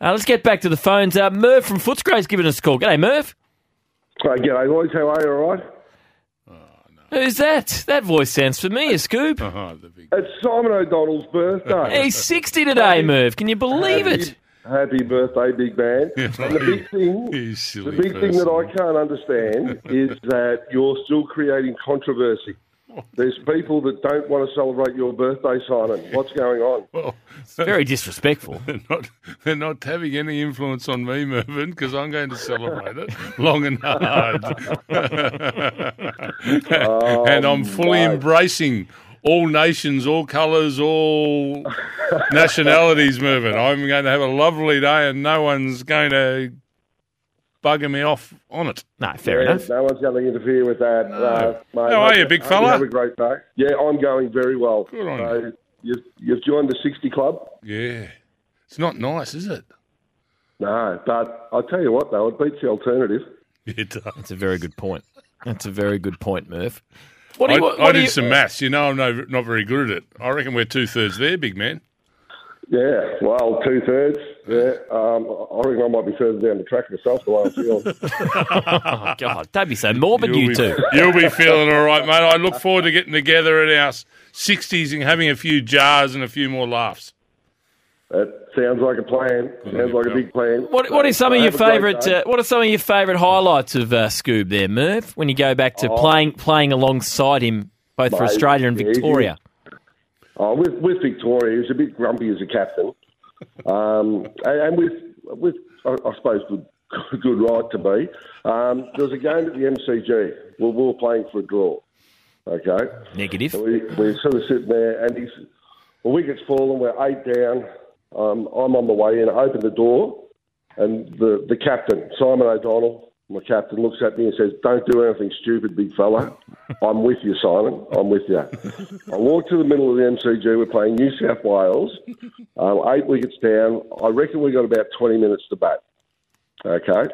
Uh, let's get back to the phones. Uh, Merv from Footscray's giving us a call. G'day, Merv. Hey, g'day, boys. How are you? All right? Who's that? That voice sounds familiar, Scoop. It's Simon O'Donnell's birthday. He's 60 today, Merv. Can you believe happy, it? Happy birthday, big man. and the big thing, You the silly big thing that I can't understand is that you're still creating controversy. There's people that don't want to celebrate your birthday, Simon. What's going on? Well, it's Very disrespectful. they're not, they're not having any influence on me, Mervyn, because I'm going to celebrate it long and hard. and I'm oh, fully mate. embracing all nations, all colours, all nationalities, Mervyn. I'm going to have a lovely day and no one's going to bugger me off on it. No, fair Yeah, enough. No one's going to interfere with that. Uh, mate, How are you, big fella? have a great day. Yeah, I'm going very well. Good on so You've, you've joined the 60 club? Yeah. It's not nice, is it? No, but I'll tell you what, though, it beats the alternative. It does. That's a very good point. That's a very good point, Merv. What do I, you, what, I what do did you, some maths. You know, I'm no, not very good at it. I reckon we're two thirds there, big man. Yeah, well, two thirds. Yeah, um, I reckon I might be further down the track myself the way I feel. Oh, God, don't be so morbid, you be, two. You'll be feeling all right, mate. I look forward to getting together at our 60s and having a few jars and a few more laughs. that sounds like a plan. Sounds like a big plan. What, what are some of your have a great favourite? Uh, what are some of your favourite highlights of uh, Scoob there, Merv? When you go back to playing playing alongside him, both for Australia and yeah, Victoria. Oh, with with Victoria, he was a bit grumpy as a captain, um, and, with with I, I suppose good, good right to be. Um, there was a game at the MCG. We, we were playing for a draw. Okay, Negative. So we we're sort of sitting there, and he's the wicket's fallen. We're eight down. Um, I'm on the way in. I open the door, and the the captain, Simon O'Donnell, my captain, looks at me and says, "Don't do anything stupid, big fella. I'm with you, Simon. I'm with you." I walk to the middle of the MCG. We're playing New South Wales. Um, eight wickets down. I reckon we got about 20 minutes to bat. Okay.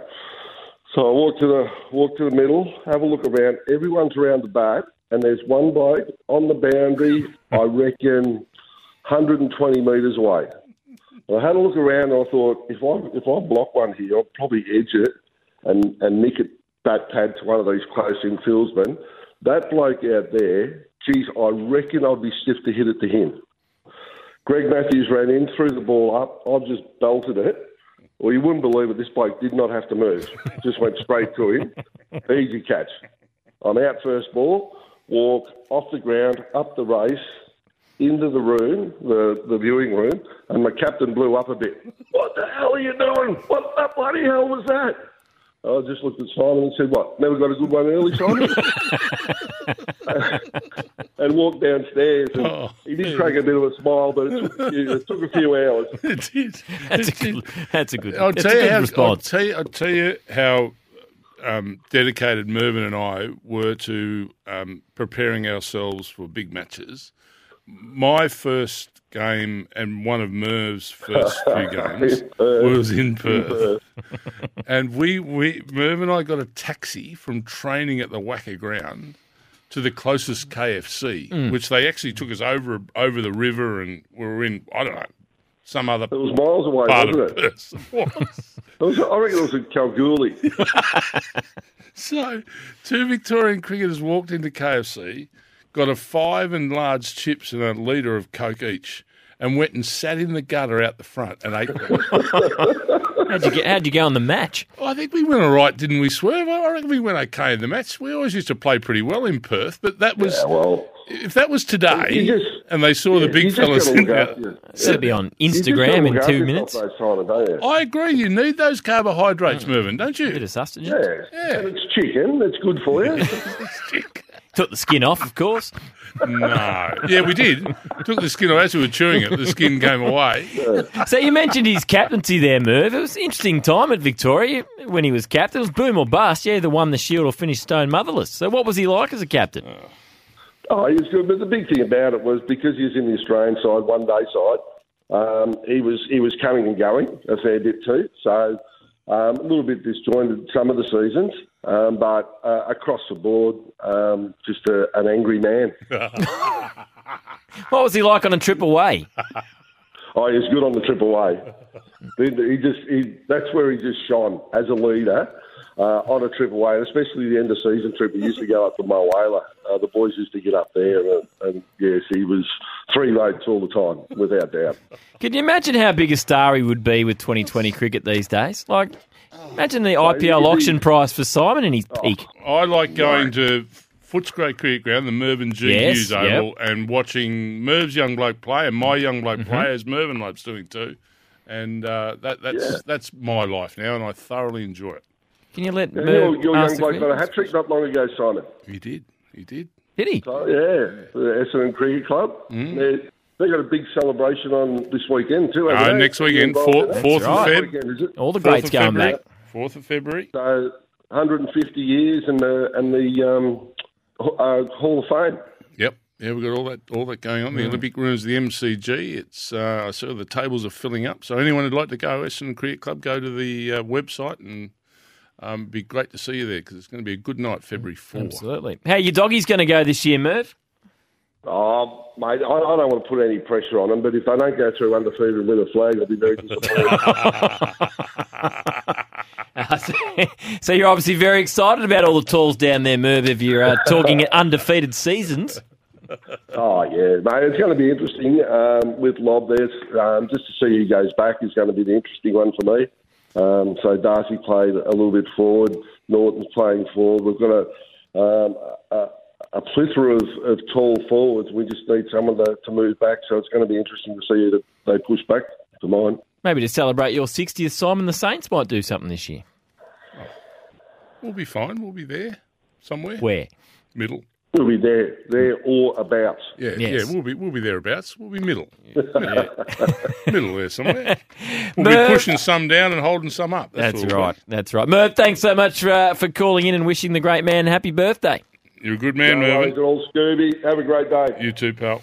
So I walk to the walk to the middle, have a look around. Everyone's around the bat, and there's one bloke on the boundary. I reckon 120 metres away. And I had a look around, and I thought, if I if I block one here, I'll probably edge it and and nick it bat pad to one of these close in fieldsmen. That bloke out there, geez, I reckon I'd be stiff to hit it to him. Greg Matthews ran in, threw the ball up. I've just belted it. Well, you wouldn't believe it. This bloke did not have to move. Just went straight to him. Easy catch. I'm out first ball, walk off the ground, up the race, into the room, the, the viewing room, and my captain blew up a bit. What the hell are you doing? What the bloody hell was that? I just looked at Simon and said, What, never got a good one early, Simon? and walked downstairs. And Oh, he did crack a bit of a smile, but it took a few, it took a few hours. It did. That's a did. good. That's a good. I'll that's tell a you good how. I'll tell you. I'll tell you how um, dedicated Mervyn and I were to um, preparing ourselves for big matches. My first game and one of Merv's first few games was in Perth, and we we Merv and I got a taxi from training at the WACA ground to the closest KFC, mm. which they actually took us over over the river, and we were in I don't know some other It was miles away, wasn't it? Perth. It was. it was? I reckon it was in Kalgoorlie. So, two Victorian cricketers walked into KFC, got a five and large chips and a litre of Coke each, and went and sat in the gutter out the front and ate them. How'd you get? How'd you go on the match? I think we went all right, didn't we, Swerve? I reckon we went okay in the match. We always used to play pretty well in Perth, but that was Yeah, well, if that was today, just- and they saw the big fellas gotta in there. after you. It's be on Instagram in two minutes. yourself those Simon, don't you? I agree. You need those carbohydrates, hmm. Mervyn, don't you? Bit you? of sustenance. Yeah. Yeah. And it's chicken. It's good for you. Took the skin off, of course. No. Yeah, we did. Took the skin off. As we were chewing it, the skin came away. So you mentioned his captaincy there, Merv. It was an interesting time at Victoria when he was captain. It was boom or bust. Yeah, either won the Shield or finished stone motherless. So what was he like as a captain? Oh, he was good. But the big thing about it was because he was in the Australian side, one day side, um, he was he was coming and going a fair bit too. So um, a little bit disjointed some of the seasons, um, but uh, across the board, um, just a, an angry man. What was he like on a trip away? Oh, he was good on the trip away. he, he just he, that's where he just shone as a leader. Uh, on a trip away, and especially the end of season trip, we used to go up to Mulwala. Uh, the boys used to get up there, and, and yes, he was three loads all the time, without doubt. Can you imagine how big a star he would be with 2020 cricket these days? Like, imagine the IPL auction price for Simon in his peak. I like going to Footscray Cricket Ground, the Mervyn G. Yes, Hughes Oval, and watching Merv's young bloke play and my young bloke play, as Mervyn Lope's doing too. And uh, that, that's Yeah. that's my life now, and I thoroughly enjoy it. Can you let And Merv your, your ask young the bloke got a question? hat trick not long ago, Simon. He did. He did. Did he? Oh, yeah, the Essendon Cricket Club. They they got a big celebration on this weekend too. haven't Uh, they? next weekend, fourth, fourth of right. Feb. Weekend. All the greats of going February. back. Fourth of February. So 150 years and the and the um, uh, Hall of Fame. Yep. Yeah, we've got all that all that going on. The Olympic rooms, the MCG. It's uh, so the tables are filling up. So anyone who'd like to go, Essendon Cricket Club, go to the uh, website and um, be great to see you there because it's going to be a good night, February four. Absolutely. How your doggies going to go this year, Merv? Oh, mate, I, I don't want to put any pressure on them, but if they don't go through undefeated and win a flag, I'll be very disappointed. so you're obviously very excited about all the talls down there, Merv, if you're uh, talking undefeated seasons. oh, yeah, mate, it's going to be interesting um, with Lobb there. Um, just to see who goes back is going to be the interesting one for me. Um, so Darcy played a little bit forward. Naughton's playing forward. We've got a, um, a, a plethora of, of tall forwards. We just need someone to, to move back. So it's going to be interesting to see who they push back to mine. Maybe to celebrate your 60th, Simon, the Saints might do something this year. We'll be fine. We'll be there somewhere. Where? Middle. We'll be there, there or about. Yeah, Yes. yeah. We'll be we'll be thereabouts. We'll be middle. middle there somewhere. We'll Merv- be pushing some down and holding some up. That's, what we'll right. That's right. Merv, thanks so much uh, for calling in and wishing the great man happy birthday. You're a good man, No Mervyn. all, Scooby. Have a great day. You too, pal.